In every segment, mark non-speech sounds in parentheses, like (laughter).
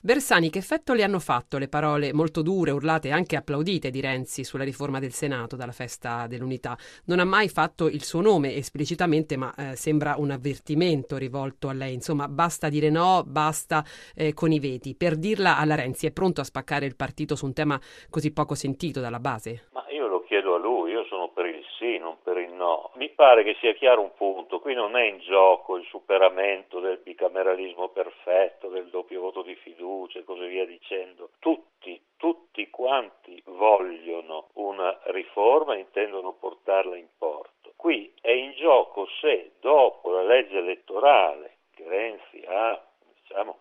Bersani, che effetto le hanno fatto le parole molto dure, urlate e anche applaudite di Renzi sulla riforma del Senato dalla festa dell'unità? Non ha mai fatto il suo nome esplicitamente, ma eh, sembra un avvertimento rivolto a lei. Insomma, basta dire no, basta eh, con i veti. Per dirla alla Renzi, è pronto a spaccare il partito su un tema così poco sentito dalla base? Ma io lo chiedo a lui, io sono per il sì, non per il no. Mi pare che sia chiaro un punto, qui non è in gioco il superamento del bicameralismo perfetto, voto di fiducia e così via dicendo. Tutti, tutti quanti vogliono una riforma e intendono portarla in porto. Qui è in gioco se dopo la legge elettorale che Renzi ha diciamo,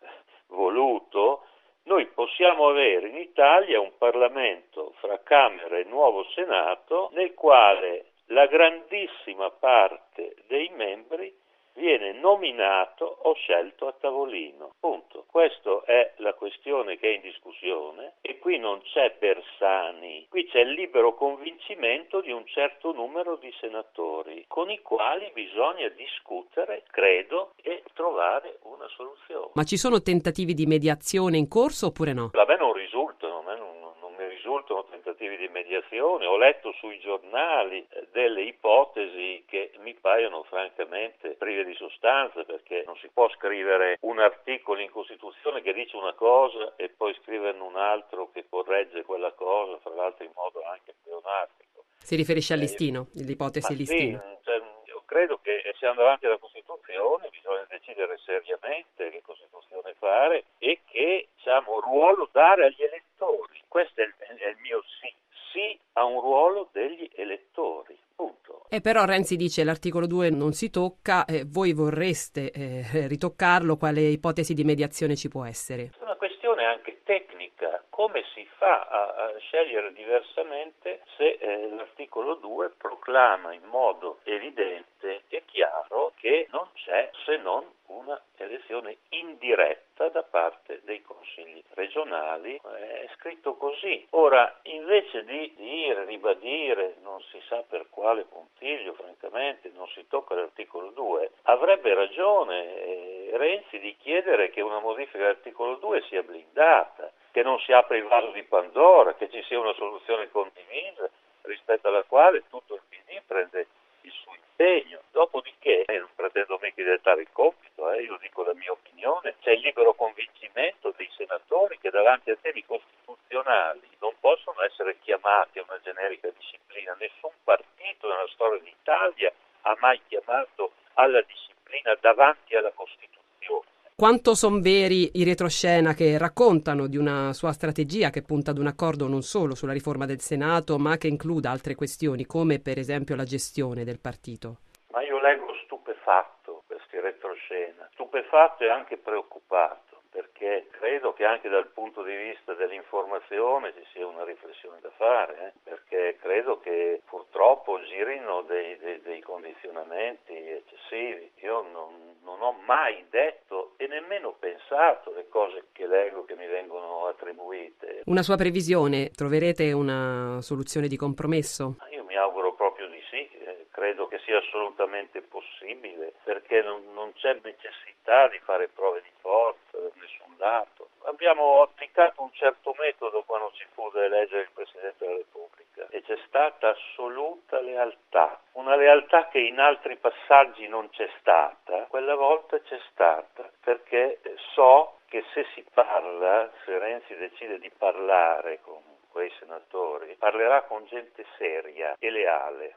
(laughs) voluto, noi possiamo avere in Italia un Parlamento fra Camera e nuovo Senato nel quale la grandissima parte dei membri viene nominato o scelto a tavolino. Punto. Questa è la questione che è in discussione e qui non c'è Bersani, qui c'è il libero convincimento di un certo numero di senatori con i quali bisogna discutere, credo, e trovare una soluzione. Ma ci sono tentativi di mediazione in corso oppure no? A me non risultano, a me non, non mi risultano tentativi di mediazione. Ho letto sui giornali eh, delle ipotesi che mi paiono francamente prive di sostanza perché non si può scrivere un articolo in Costituzione che dice una cosa e poi scriverne un altro che corregge quella cosa, fra l'altro in modo anche pleonastico. Si riferisce al listino, l'ipotesi Ma listino. Sì, cioè, io credo che siamo davanti alla Costituzione, bisogna decidere seriamente che Costituzione fare e che diciamo, ruolo dare agli elettori. Questo è il, è il mio sì. Sì a un ruolo degli elettori. Punto. E però Renzi dice l'articolo 2 non si tocca, eh, voi vorreste eh, ritoccarlo, quale ipotesi di mediazione ci può essere? È una questione anche tecnica, come si fa a, a scegliere diversamente se eh, l'articolo 2 proclama in modo evidente e chiaro che non c'è se non una elezione indiretta da parte dei consigli regionali, è scritto così. Ora, invece di dire, ribadire, non si sa per quale puntiglio, francamente, non si tocca l'articolo 2, avrebbe ragione eh, Renzi di chiedere che una modifica dell'articolo 2 sia blindata, che non si apra il vaso di Pandora, che ci sia una soluzione condivisa rispetto alla quale tutto il PD prende il suo impegno. Dopodiché, io non pretendo mica di dettare il compito, eh, io dico la mia opinione, c'è il libero convincimento dei senatori che davanti a temi costituzionali non possono essere chiamati a una generica disciplina. Nessun partito nella storia d'Italia ha mai chiamato alla disciplina davanti alla Costituzione. Quanto sono veri i retroscena che raccontano di una sua strategia che punta ad un accordo non solo sulla riforma del Senato, ma che includa altre questioni, come per esempio la gestione del partito? Ma io leggo stupefatto questi retroscena, stupefatto e anche preoccupato perché credo che anche dal punto di vista dell'informazione ci sia una riflessione da fare, eh? perché credo che purtroppo girino dei, dei, dei condizionamenti eccessivi. Io non, non, ho mai detto e nemmeno pensato le cose che leggo che mi vengono attribuite. Una sua previsione, troverete una soluzione di compromesso? Io mi auguro proprio di sì, eh, credo che sia assolutamente possibile, perché non, non c'è necessità di fare prove di forza nessun dato. Abbiamo applicato un certo metodo quando ci fu da eleggere il Presidente della Repubblica e c'è stata assoluta lealtà, una lealtà che in altri passaggi non c'è stata, quella volta c'è stata, perché so che se si parla, se Renzi decide di parlare con quei senatori, parlerà con gente seria e leale.